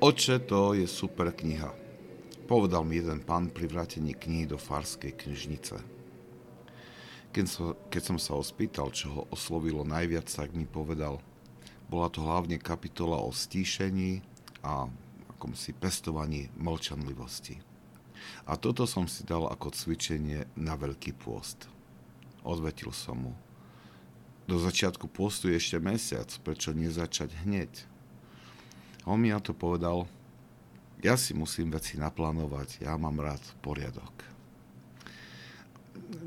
Oče, to je super kniha. Povedal mi jeden pán pri vrátení knihy do farskej knižnice. Keď, so, keď som sa ho spýtal, čo ho oslovilo najviac, tak mi povedal, bola to hlavne kapitola o stíšení a akomsi pestovaní mlčanlivosti. A toto som si dal ako cvičenie na veľký pôst. Odvetil som mu. Do začiatku postu je ešte mesiac, prečo nezačať hneď? On mi na to povedal, ja si musím veci naplánovať, ja mám rád poriadok.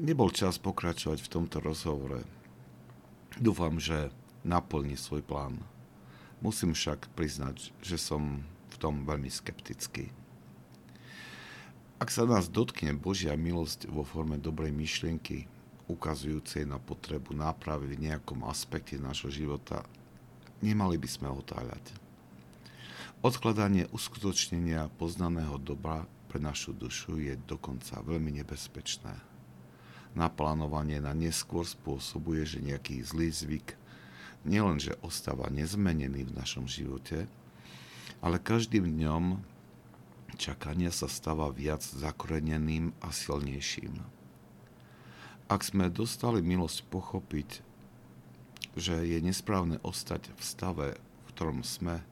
Nebol čas pokračovať v tomto rozhovore. Dúfam, že naplní svoj plán. Musím však priznať, že som v tom veľmi skeptický. Ak sa nás dotkne Božia milosť vo forme dobrej myšlienky, ukazujúcej na potrebu nápravy v nejakom aspekte nášho života, nemali by sme otáľať. Odkladanie uskutočnenia poznaného dobra pre našu dušu je dokonca veľmi nebezpečné. Naplánovanie na neskôr spôsobuje, že nejaký zlý zvyk nielenže ostáva nezmenený v našom živote, ale každým dňom čakania sa stáva viac zakoreneným a silnejším. Ak sme dostali milosť pochopiť, že je nesprávne ostať v stave, v ktorom sme,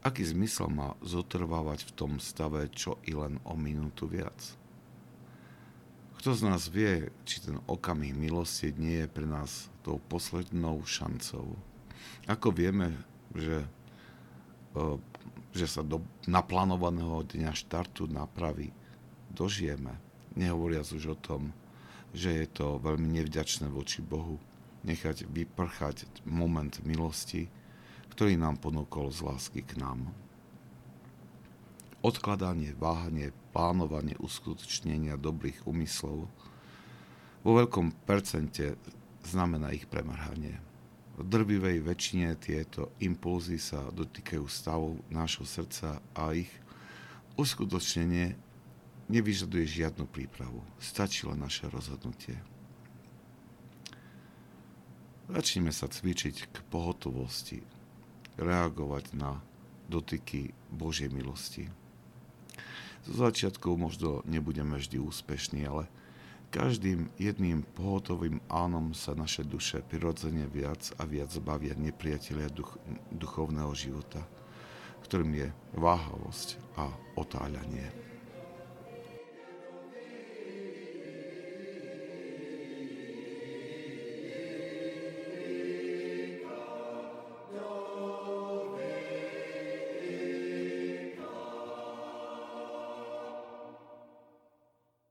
Aký zmysel má zotrvávať v tom stave čo i len o minútu viac? Kto z nás vie, či ten okamih milosti nie je pre nás tou poslednou šancou? Ako vieme, že, e, že sa do naplánovaného dňa štartu napraví dožijeme, nehovoriac už o tom, že je to veľmi nevďačné voči Bohu, nechať vyprchať moment milosti, ktorý nám ponúkol z lásky k nám. Odkladanie, váhanie, plánovanie uskutočnenia dobrých úmyslov vo veľkom percente znamená ich premrhanie. V drvivej väčšine tieto impulzy sa dotýkajú stavov nášho srdca a ich uskutočnenie nevyžaduje žiadnu prípravu. Stačí len naše rozhodnutie. Začneme sa cvičiť k pohotovosti, reagovať na dotyky Božej milosti. Zo začiatku možno nebudeme vždy úspešní, ale každým jedným pohotovým ánom sa naše duše prirodzene viac a viac zbavia nepriatelia duch, duchovného života, ktorým je váhavosť a otáľanie.